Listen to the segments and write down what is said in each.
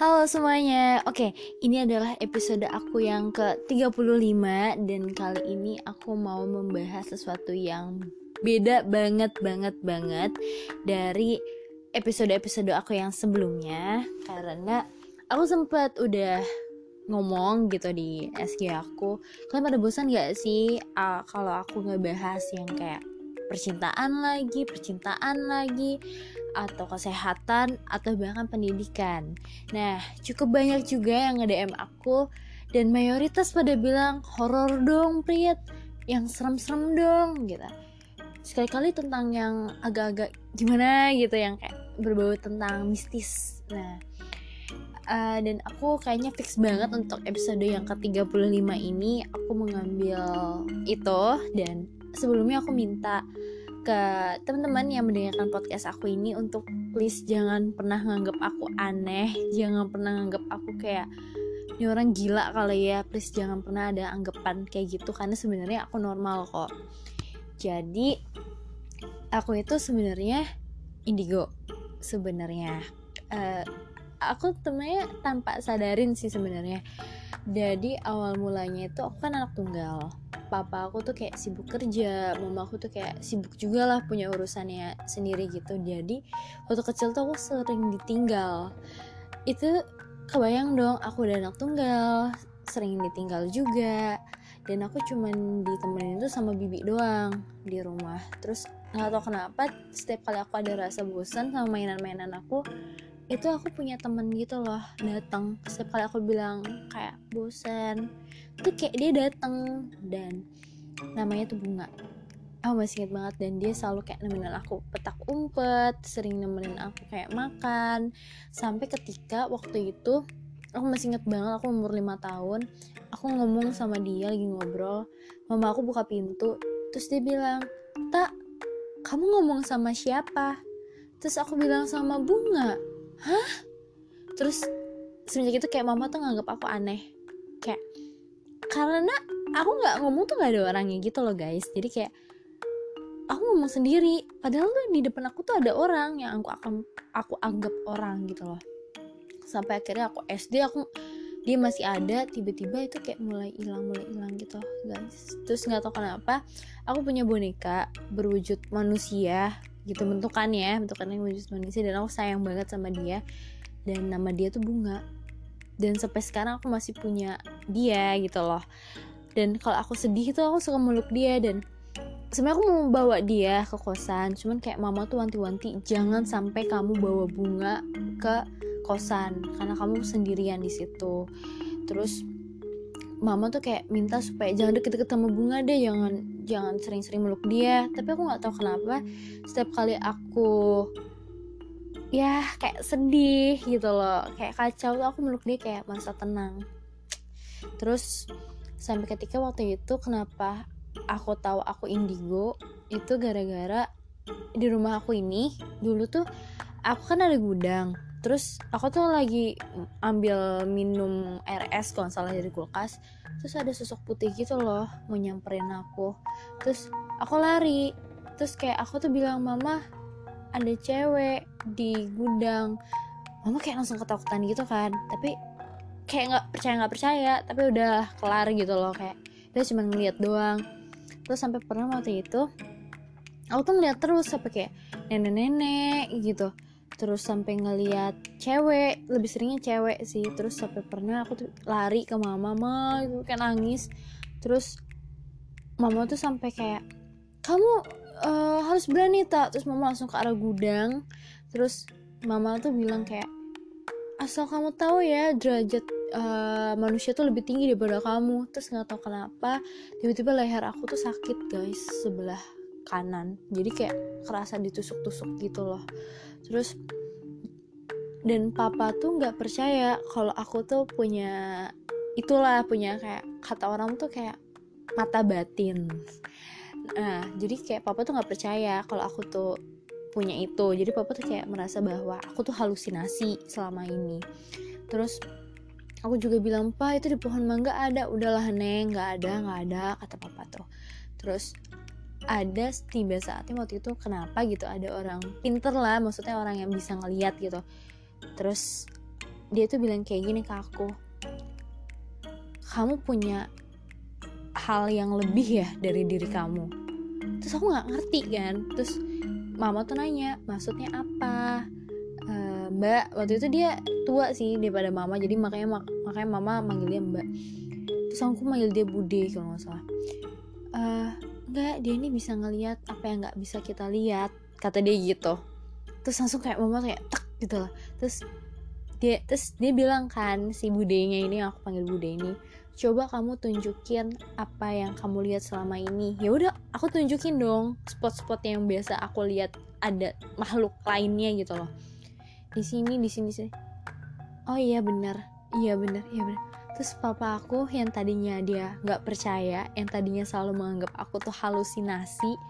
Halo semuanya, oke ini adalah episode aku yang ke-35 Dan kali ini aku mau membahas sesuatu yang beda banget banget banget Dari episode-episode aku yang sebelumnya. Karena aku sempat udah ngomong gitu di SG aku Kalian pada bosan gak sih uh, kalau aku ngebahas yang kayak percintaan lagi, percintaan lagi, atau kesehatan, atau bahkan pendidikan. Nah, cukup banyak juga yang nge-DM aku dan mayoritas pada bilang horor dong, Prit, yang serem-serem dong gitu. Sekali-kali tentang yang agak-agak gimana gitu yang kayak berbau tentang mistis. Nah, uh, dan aku kayaknya fix banget untuk episode yang ke-35 ini aku mengambil itu dan sebelumnya aku minta ke teman-teman yang mendengarkan podcast aku ini untuk please jangan pernah nganggap aku aneh, jangan pernah nganggap aku kayak ini orang gila kali ya, please jangan pernah ada anggapan kayak gitu karena sebenarnya aku normal kok. Jadi aku itu sebenarnya indigo sebenarnya. Uh, aku temennya tanpa sadarin sih sebenarnya. Jadi awal mulanya itu aku kan anak tunggal papa aku tuh kayak sibuk kerja mama aku tuh kayak sibuk juga lah punya urusannya sendiri gitu. Jadi waktu kecil tuh aku sering ditinggal. Itu kebayang dong aku udah anak tunggal sering ditinggal juga. Dan aku cuman ditemenin itu sama bibi doang di rumah. Terus nggak tau kenapa setiap kali aku ada rasa bosan sama mainan-mainan aku itu aku punya temen gitu loh datang setiap kali aku bilang kayak bosan tuh kayak dia datang dan namanya tuh bunga. Aku masih inget banget dan dia selalu kayak nemenin aku petak umpet sering nemenin aku kayak makan. Sampai ketika waktu itu aku masih inget banget aku umur 5 tahun aku ngomong sama dia lagi ngobrol. Mama aku buka pintu terus dia bilang tak kamu ngomong sama siapa? Terus aku bilang sama bunga hah? Terus semenjak itu kayak mama tuh nganggap aku aneh. Kayak karena aku nggak ngomong tuh nggak ada orangnya gitu loh guys. Jadi kayak aku ngomong sendiri. Padahal tuh di depan aku tuh ada orang yang aku akan aku anggap orang gitu loh. Sampai akhirnya aku SD aku dia masih ada tiba-tiba itu kayak mulai hilang mulai hilang gitu guys. Terus nggak tahu kenapa aku punya boneka berwujud manusia gitu bentukannya bentukannya wujud manusia dan aku sayang banget sama dia dan nama dia tuh bunga. Dan sampai sekarang aku masih punya dia gitu loh. Dan kalau aku sedih itu aku suka meluk dia dan sebenarnya aku mau bawa dia ke kosan cuman kayak mama tuh wanti-wanti jangan sampai kamu bawa bunga ke kosan karena kamu sendirian di situ. Terus mama tuh kayak minta supaya jangan deket-deket sama bunga deh jangan jangan sering-sering meluk dia. Tapi aku nggak tahu kenapa setiap kali aku ya kayak sedih gitu loh. Kayak kacau tuh aku meluk dia kayak masa tenang. Terus sampai ketika waktu itu kenapa aku tahu aku indigo itu gara-gara di rumah aku ini dulu tuh aku kan ada gudang terus aku tuh lagi ambil minum RS kalau salah dari kulkas. Terus ada sosok putih gitu loh mau nyamperin aku. Terus aku lari. Terus kayak aku tuh bilang mama ada cewek di gudang. Mama kayak langsung ketakutan gitu kan. Tapi kayak nggak percaya nggak percaya. Tapi udah kelar gitu loh kayak dia cuma ngeliat doang. Terus sampai pernah waktu itu aku tuh ngeliat terus sampai kayak nenek-nenek gitu terus sampai ngeliat cewek lebih seringnya cewek sih. Terus sampai pernah aku tuh lari ke mama mama itu kayak nangis. Terus mama tuh sampai kayak kamu uh, harus berani tak? Terus mama langsung ke arah gudang. Terus mama tuh bilang kayak asal kamu tahu ya derajat uh, manusia tuh lebih tinggi daripada kamu. Terus nggak tahu kenapa tiba-tiba leher aku tuh sakit guys sebelah kanan jadi kayak kerasa ditusuk-tusuk gitu loh. Terus dan papa tuh nggak percaya kalau aku tuh punya itulah punya kayak kata orang tuh kayak mata batin. Nah jadi kayak papa tuh nggak percaya kalau aku tuh punya itu. Jadi papa tuh kayak merasa bahwa aku tuh halusinasi selama ini. Terus aku juga bilang pak itu di pohon mangga ada. Udahlah neng nggak ada nggak ada kata papa tuh. Terus ada tiba saatnya waktu itu kenapa gitu ada orang pinter lah maksudnya orang yang bisa ngeliat gitu. Terus dia tuh bilang kayak gini ke aku kamu punya hal yang lebih ya dari diri kamu. Terus aku nggak ngerti kan terus mama tuh nanya maksudnya apa? E, mbak waktu itu dia tua sih daripada mama jadi makanya mak makanya mama manggil dia mbak. Terus aku manggil dia bude kalau nggak salah. E, enggak dia ini bisa ngelihat apa yang nggak bisa kita lihat kata dia gitu. Terus langsung kayak mama kayak tak gitu lah terus dia terus dia bilang kan si budenya ini aku panggil bude ini coba kamu tunjukin apa yang kamu lihat selama ini. Ya udah aku tunjukin dong spot-spot yang biasa aku lihat ada makhluk lainnya gitu loh. Di sini di sini sih oh iya benar iya benar iya benar terus papa aku yang tadinya dia nggak percaya yang tadinya selalu menganggap aku tuh halusinasi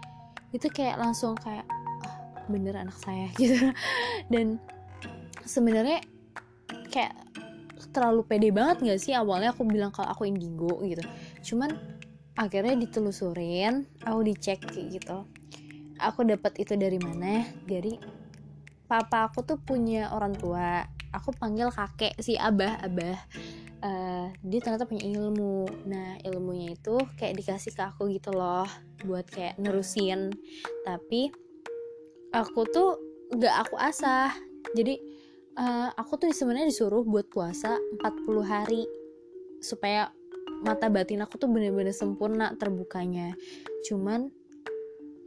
itu kayak langsung kayak oh, bener anak saya gitu. Dan sebenarnya kayak terlalu pede banget gak sih? Awalnya aku bilang kalau aku indigo gitu. Cuman akhirnya ditelusurin aku dicek gitu. Aku dapat itu dari mana dari papa aku tuh punya orang tua. Aku panggil kakek si abah abah uh, dia ternyata punya ilmu. Nah ilmunya itu kayak dikasih ke aku gitu loh buat kayak nerusin. Tapi aku tuh gak aku asah. Jadi uh, aku tuh sebenarnya disuruh buat puasa 40 hari supaya mata batin aku tuh bener-bener sempurna terbukanya. Cuman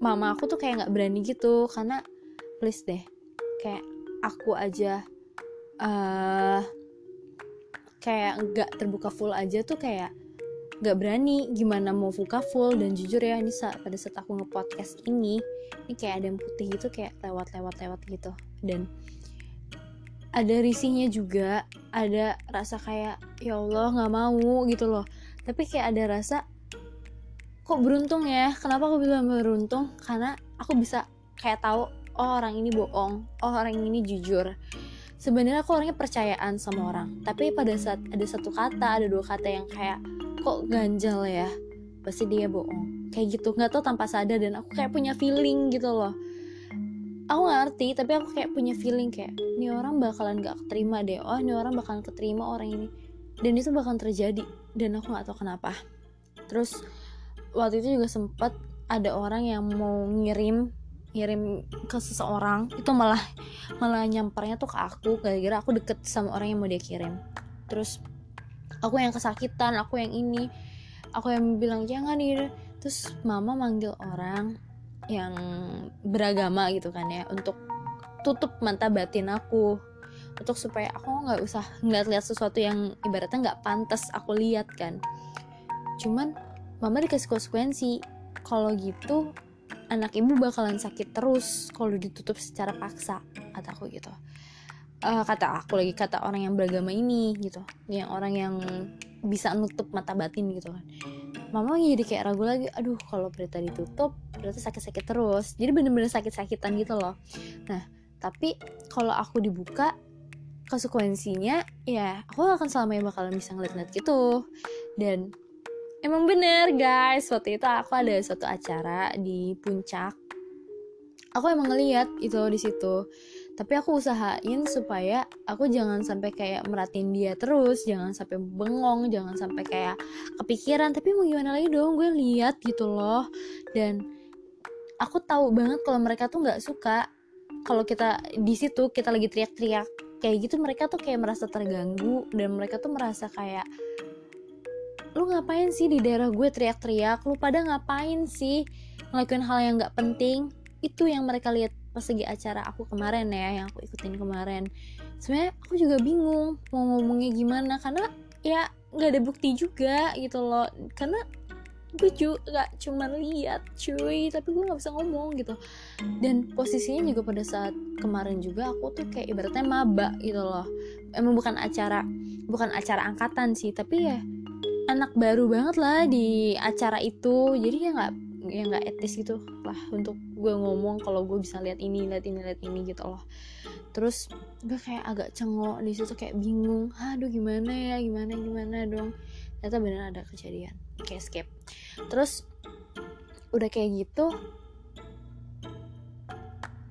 mama aku tuh kayak nggak berani gitu karena please deh kayak aku aja uh, kayak nggak terbuka full aja tuh kayak nggak berani gimana mau buka full. Dan jujur ya ini saat pada saat aku ngepodcast ini ini kayak ada yang putih gitu kayak lewat-lewat lewat gitu. Dan ada risihnya juga ada rasa kayak ya Allah nggak mau gitu loh. Tapi kayak ada rasa kok beruntung ya? Kenapa aku bilang beruntung? Karena aku bisa kayak tahu oh orang ini bohong. Oh orang ini jujur sebenarnya aku orangnya percayaan sama orang. Tapi pada saat ada satu kata ada dua kata yang kayak kok ganjal ya? Pasti dia bohong. Kayak gitu. Nggak tahu tanpa sadar dan aku kayak punya feeling gitu loh. Aku ngerti tapi aku kayak punya feeling kayak ini orang bakalan gak keterima deh. Oh ini orang bakalan keterima orang ini. Dan itu bakalan terjadi. Dan aku gak tahu kenapa. Terus waktu itu juga sempet ada orang yang mau ngirim ngirim ke seseorang itu malah malah nyampernya tuh ke aku gara-gara aku deket sama orang yang mau dia kirim. Terus aku yang kesakitan aku yang ini aku yang bilang jangan nih terus mama manggil orang yang beragama gitu kan ya untuk tutup mata batin aku. Untuk supaya aku nggak usah ngeliat-liat sesuatu yang ibaratnya nggak pantas aku lihat kan. Cuman mama dikasih konsekuensi. Kalau gitu anak ibu bakalan sakit terus kalau ditutup secara paksa kata aku gitu. Uh, kata aku lagi kata orang yang beragama ini gitu. Yang orang yang bisa nutup mata batin gitu kan. Mama jadi kayak ragu lagi aduh kalau berita ditutup berarti sakit-sakit terus. Jadi bener-bener sakit-sakitan gitu loh. Nah tapi kalau aku dibuka konsekuensinya ya aku akan selamanya bakalan bisa ngeliat-ngeliat gitu. Dan emang bener guys. Waktu itu aku ada suatu acara di puncak. Aku emang ngeliat itu di situ. Tapi aku usahain supaya aku jangan sampai kayak meratin dia terus jangan sampai bengong jangan sampai kayak kepikiran. Tapi mau gimana lagi dong? Gue lihat gitu loh. Dan aku tahu banget kalau mereka tuh nggak suka kalau kita di situ kita lagi teriak-teriak kayak gitu mereka tuh kayak merasa terganggu dan mereka tuh merasa kayak lu ngapain sih di daerah gue teriak-teriak? Lu pada ngapain sih ngelakuin hal yang nggak penting? Itu yang mereka lihat pas lagi acara aku kemarin ya yang aku ikutin kemarin. Sebenarnya aku juga bingung mau ngomongnya gimana karena ya nggak ada bukti juga gitu loh. Karena gue juga gak cuma lihat cuy tapi gue nggak bisa ngomong gitu. Dan posisinya juga pada saat kemarin juga aku tuh kayak ibaratnya maba gitu loh. Emang bukan acara bukan acara angkatan sih tapi ya anak baru banget lah di acara itu. Jadi ya nggak ya nggak etis gitu lah untuk gue ngomong kalau gue bisa lihat ini lihat ini lihat ini gitu loh. Terus gue kayak agak cengok di situ kayak bingung. Aduh gimana ya? Gimana gimana dong? Ternyata benar ada kejadian. Kayak skip terus udah kayak gitu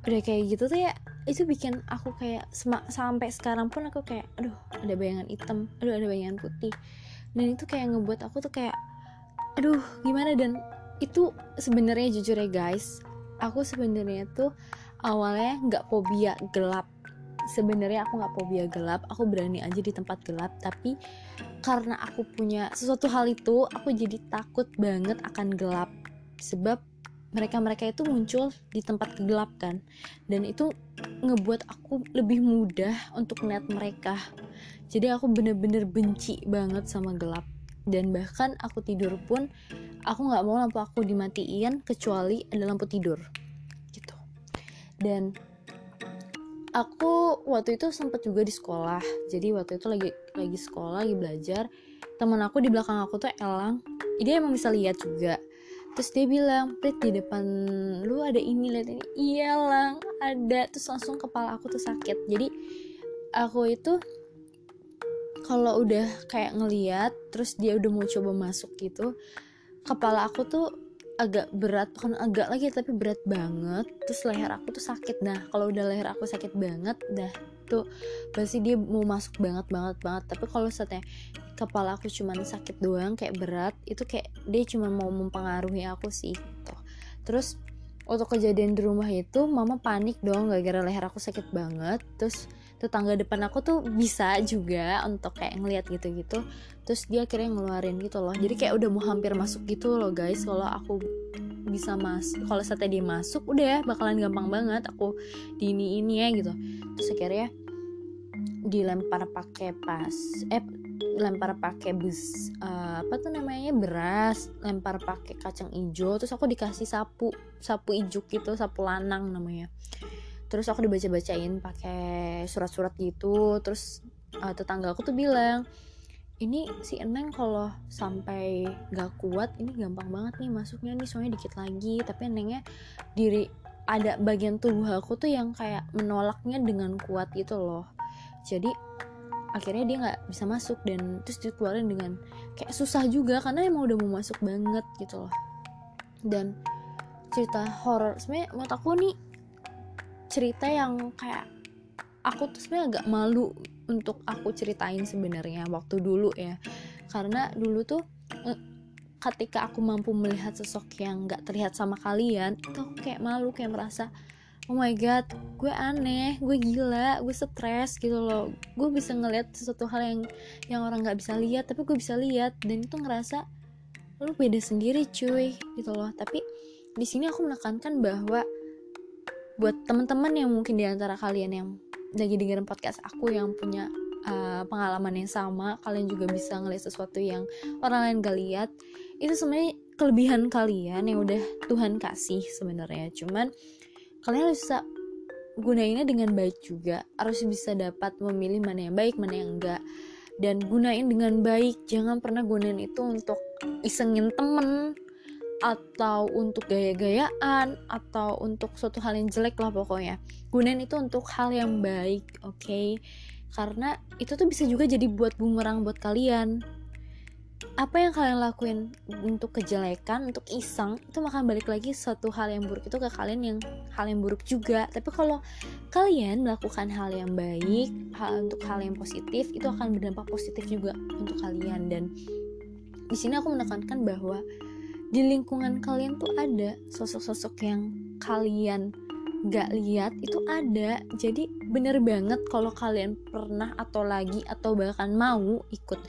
udah kayak gitu tuh ya itu bikin aku kayak sampai sekarang pun aku kayak aduh ada bayangan hitam. Aduh ada bayangan putih dan itu kayak ngebuat aku tuh kayak aduh gimana? Dan itu sebenarnya jujur ya guys aku sebenarnya tuh awalnya nggak fobia gelap. Sebenarnya aku nggak fobia gelap aku berani aja di tempat gelap tapi karena aku punya sesuatu hal itu aku jadi takut banget akan gelap. Sebab mereka-mereka itu muncul di tempat gelap kan. Dan itu ngebuat aku lebih mudah untuk melihat mereka jadi aku bener-bener benci banget sama gelap. Dan bahkan aku tidur pun aku nggak mau lampu aku dimatiin kecuali ada lampu tidur. Gitu. Dan aku waktu itu sempat juga di sekolah. Jadi waktu itu lagi lagi sekolah lagi belajar teman aku di belakang aku tuh elang. Dia emang bisa lihat juga. Terus dia bilang Prit di depan lu ada ini lihat ini. Iya lang ada. Terus langsung kepala aku tuh sakit. Jadi aku itu kalau udah kayak ngeliat terus dia udah mau coba masuk gitu kepala aku tuh agak berat bukan agak lagi tapi berat banget. Terus leher aku tuh sakit. Nah kalau udah leher aku sakit banget dah tuh pasti dia mau masuk banget banget banget. Tapi kalau saatnya kepala aku cuman sakit doang kayak berat itu kayak dia cuma mau mempengaruhi aku sih gitu. terus waktu kejadian di rumah itu mama panik dong gara-gara leher aku sakit banget. Terus tetangga depan aku tuh bisa juga untuk kayak ngeliat gitu-gitu. Terus dia akhirnya ngeluarin gitu loh. Jadi kayak udah mau hampir masuk gitu loh guys. Kalau aku bisa mas kalau saatnya dia masuk udah ya bakalan gampang banget aku di ini ini ya gitu. Terus akhirnya dilempar pakai pas eh lempar pakai bus uh, apa tuh namanya beras lempar pakai kacang hijau terus aku dikasih sapu sapu ijuk gitu sapu lanang namanya terus aku dibaca-bacain pakai surat-surat gitu. Terus uh, tetangga aku tuh bilang ini si Eneng kalau sampai gak kuat ini gampang banget nih masuknya nih soalnya dikit lagi. Tapi Enengnya diri ada bagian tubuh aku tuh yang kayak menolaknya dengan kuat gitu loh. Jadi akhirnya dia nggak bisa masuk dan terus dikeluarin dengan kayak susah juga karena emang udah mau masuk banget gitu loh. Dan cerita horor sebenarnya menurut aku nih cerita yang kayak aku tuh sebenarnya agak malu untuk aku ceritain sebenarnya waktu dulu ya. Karena dulu tuh eh, ketika aku mampu melihat sosok yang nggak terlihat sama kalian itu kayak malu kayak merasa oh my god gue aneh gue gila gue stres gitu loh. Gue bisa ngeliat sesuatu hal yang yang orang nggak bisa lihat tapi gue bisa lihat. Dan itu ngerasa lu beda sendiri cuy gitu loh. Tapi di sini aku menekankan bahwa buat teman-teman yang mungkin di antara kalian yang lagi dengerin podcast aku yang punya uh, pengalaman yang sama kalian juga bisa ngeliat sesuatu yang orang lain gak lihat itu sebenarnya kelebihan kalian yang udah Tuhan kasih sebenarnya. Cuman kalian harus bisa gunainnya dengan baik juga. Harus bisa dapat memilih mana yang baik mana yang enggak dan gunain dengan baik. Jangan pernah gunain itu untuk isengin temen atau untuk gaya-gayaan atau untuk suatu hal yang jelek lah pokoknya. Gunain itu untuk hal yang baik oke? Okay? karena itu tuh bisa juga jadi buat bumerang buat kalian. Apa yang kalian lakuin untuk kejelekan untuk iseng itu akan balik lagi suatu hal yang buruk itu ke kalian yang hal yang buruk juga. Tapi kalau kalian melakukan hal yang baik hal untuk hal yang positif itu akan berdampak positif juga untuk kalian. Dan di sini aku menekankan bahwa di lingkungan kalian tuh ada sosok-sosok yang kalian gak lihat itu ada. Jadi bener banget kalau kalian pernah atau lagi atau bahkan mau ikut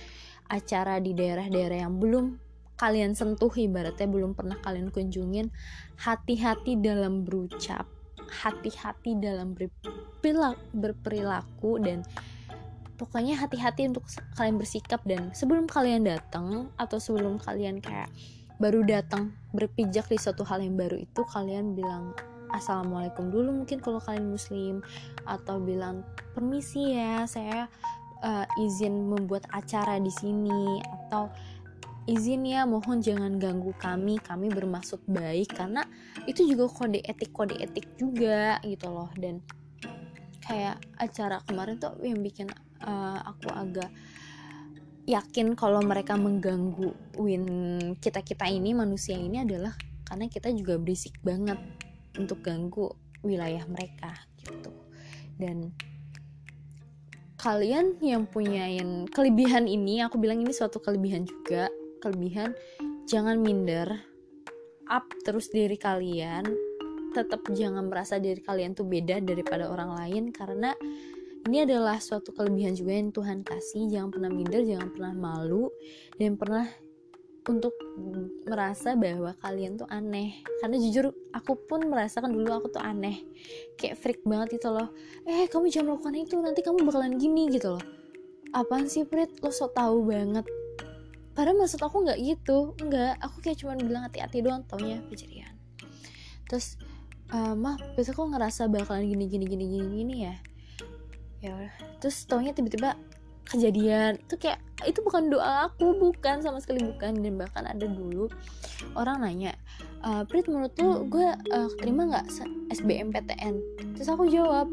acara di daerah-daerah yang belum kalian sentuh ibaratnya belum pernah kalian kunjungin hati-hati dalam berucap hati-hati dalam berperilaku dan pokoknya hati-hati untuk kalian bersikap. Dan sebelum kalian datang atau sebelum kalian kayak baru datang berpijak di suatu hal yang baru itu kalian bilang assalamualaikum dulu mungkin kalau kalian muslim atau bilang permisi ya saya uh, izin membuat acara di sini atau izin ya mohon jangan ganggu kami kami bermaksud baik karena itu juga kode etik kode etik juga gitu loh. Dan kayak acara kemarin tuh yang bikin uh, aku agak yakin kalau mereka mengganggu win kita kita ini manusia ini adalah karena kita juga berisik banget untuk ganggu wilayah mereka gitu. Dan kalian yang punyain kelebihan ini aku bilang ini suatu kelebihan juga kelebihan jangan minder up terus diri kalian tetap jangan merasa diri kalian tuh beda daripada orang lain karena ini adalah suatu kelebihan juga yang Tuhan kasih. Jangan pernah minder jangan pernah malu dan pernah untuk merasa bahwa kalian tuh aneh. Karena jujur aku pun merasakan dulu aku tuh aneh. Kayak freak banget itu loh. Eh kamu jangan melakukan itu nanti kamu bakalan gini gitu loh. Apaan sih Prit? Lo so tau banget. Padahal maksud aku nggak gitu. Nggak. Aku kayak cuma bilang hati-hati doang taunya kejadian terus uh, mah besok aku ngerasa bakalan gini gini gini gini gini ya ya terus taunya tiba-tiba kejadian. Itu kayak itu bukan doa aku bukan sama sekali bukan. Dan bahkan ada dulu orang nanya e, Prit menurut lu gue uh, terima nggak SBMPTN terus aku jawab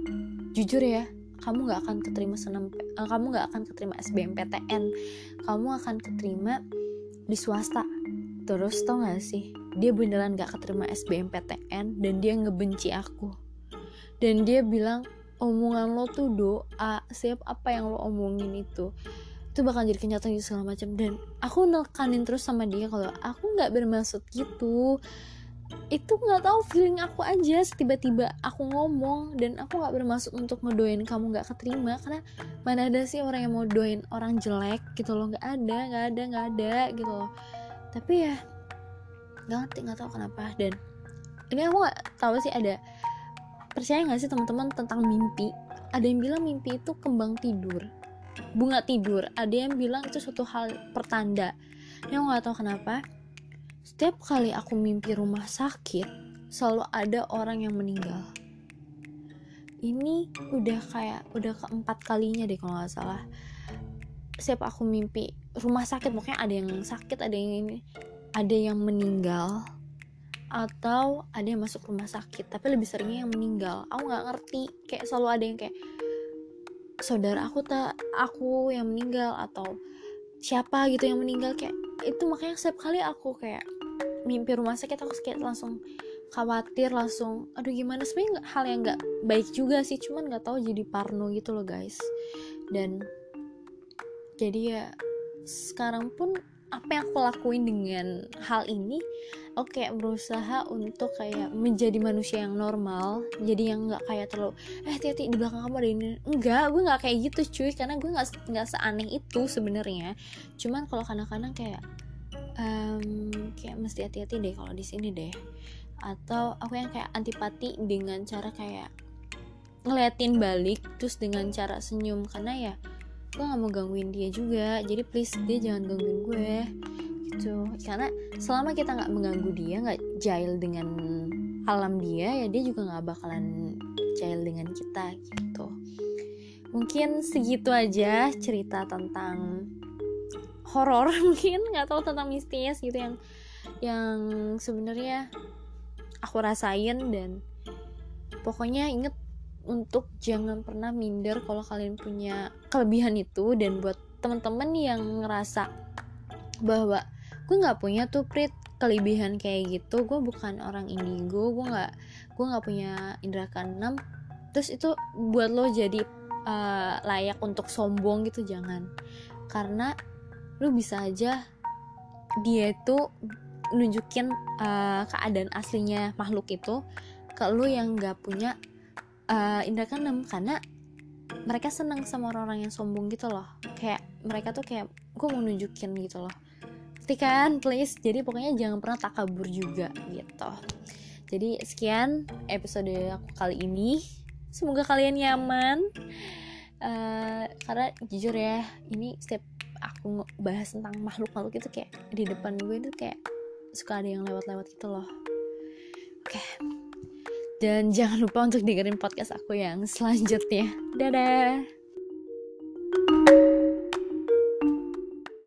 jujur ya kamu nggak akan keterima senam uh, kamu nggak akan keterima SBMPTN kamu akan keterima di swasta. Terus tau gak sih dia beneran gak keterima SBMPTN dan dia ngebenci aku. Dan dia bilang omongan lo tuh doa siap apa yang lo omongin itu itu bakal jadi kenyataan gitu segala macam. Dan aku nekanin terus sama dia kalau aku nggak bermaksud gitu. Itu nggak tahu feeling aku aja tiba-tiba aku ngomong dan aku nggak bermaksud untuk ngedoain kamu nggak keterima. Karena mana ada sih orang yang mau doain orang jelek gitu loh. Nggak ada nggak ada nggak ada gitu loh. Tapi ya nggak ngerti nggak tahu kenapa. Dan ini aku nggak tahu sih ada percaya nggak sih teman-teman tentang mimpi? Ada yang bilang mimpi itu kembang tidur bunga tidur. Ada yang bilang itu suatu hal pertanda. Yang nggak tahu kenapa. Setiap kali aku mimpi rumah sakit selalu ada orang yang meninggal. Ini udah kayak udah keempat kalinya deh kalau nggak salah. Setiap aku mimpi rumah sakit pokoknya ada yang sakit ada yang ini ada yang meninggal atau ada yang masuk rumah sakit tapi lebih seringnya yang meninggal. Aku nggak ngerti. Kayak selalu ada yang kayak saudara aku tak aku yang meninggal atau siapa gitu yang meninggal? Kayak itu makanya setiap kali aku kayak mimpi rumah sakit aku kayak langsung khawatir langsung aduh gimana? Sebenarnya hal yang nggak baik juga sih cuman nggak tahu jadi parno gitu loh guys. Dan jadi ya sekarang pun apa yang aku lakuin dengan hal ini aku kayak berusaha untuk kayak menjadi manusia yang normal jadi yang nggak kayak terlalu eh hati-hati di belakang kamu ada ini. Enggak gue nggak kayak gitu cuy karena gue nggak nggak seaneh itu sebenarnya. Cuman kalau kadang-kadang kayak um, kayak mesti hati-hati deh kalau di sini deh. Atau aku yang kayak antipati dengan cara kayak ngeliatin balik terus dengan cara senyum karena ya gue gak mau gangguin dia juga. Jadi please dia jangan gangguin gue. Gitu. Karena selama kita nggak mengganggu dia nggak jail dengan alam dia ya dia juga nggak bakalan jail dengan kita gitu. Mungkin segitu aja cerita tentang horor mungkin. Nggak tahu tentang mistis gitu yang yang sebenarnya aku rasain dan pokoknya inget untuk jangan pernah minder kalau kalian punya kelebihan itu. Dan buat teman-teman yang ngerasa bahwa gue nggak punya tuh prit kelebihan kayak gitu. Gue bukan orang indigo gue nggak gue nggak punya indera keenam. Terus itu buat lo jadi uh, layak untuk sombong gitu jangan. Karena lo bisa aja dia itu nunjukin uh, keadaan aslinya makhluk itu ke lo yang nggak punya uh, indra keenam karena mereka senang sama orang-orang yang sombong gitu loh. Kayak mereka tuh kayak gue mau nunjukin gitu loh. Ngerti kan? Please. Jadi pokoknya jangan pernah takabur juga gitu. Jadi sekian episode aku kali ini. Semoga kalian nyaman. Uh, karena jujur ya ini setiap aku bahas tentang makhluk-makhluk itu kayak di depan gue itu kayak suka ada yang lewat-lewat gitu loh. Oke. okay. Dan jangan lupa untuk dengerin podcast aku yang selanjutnya. Dadah!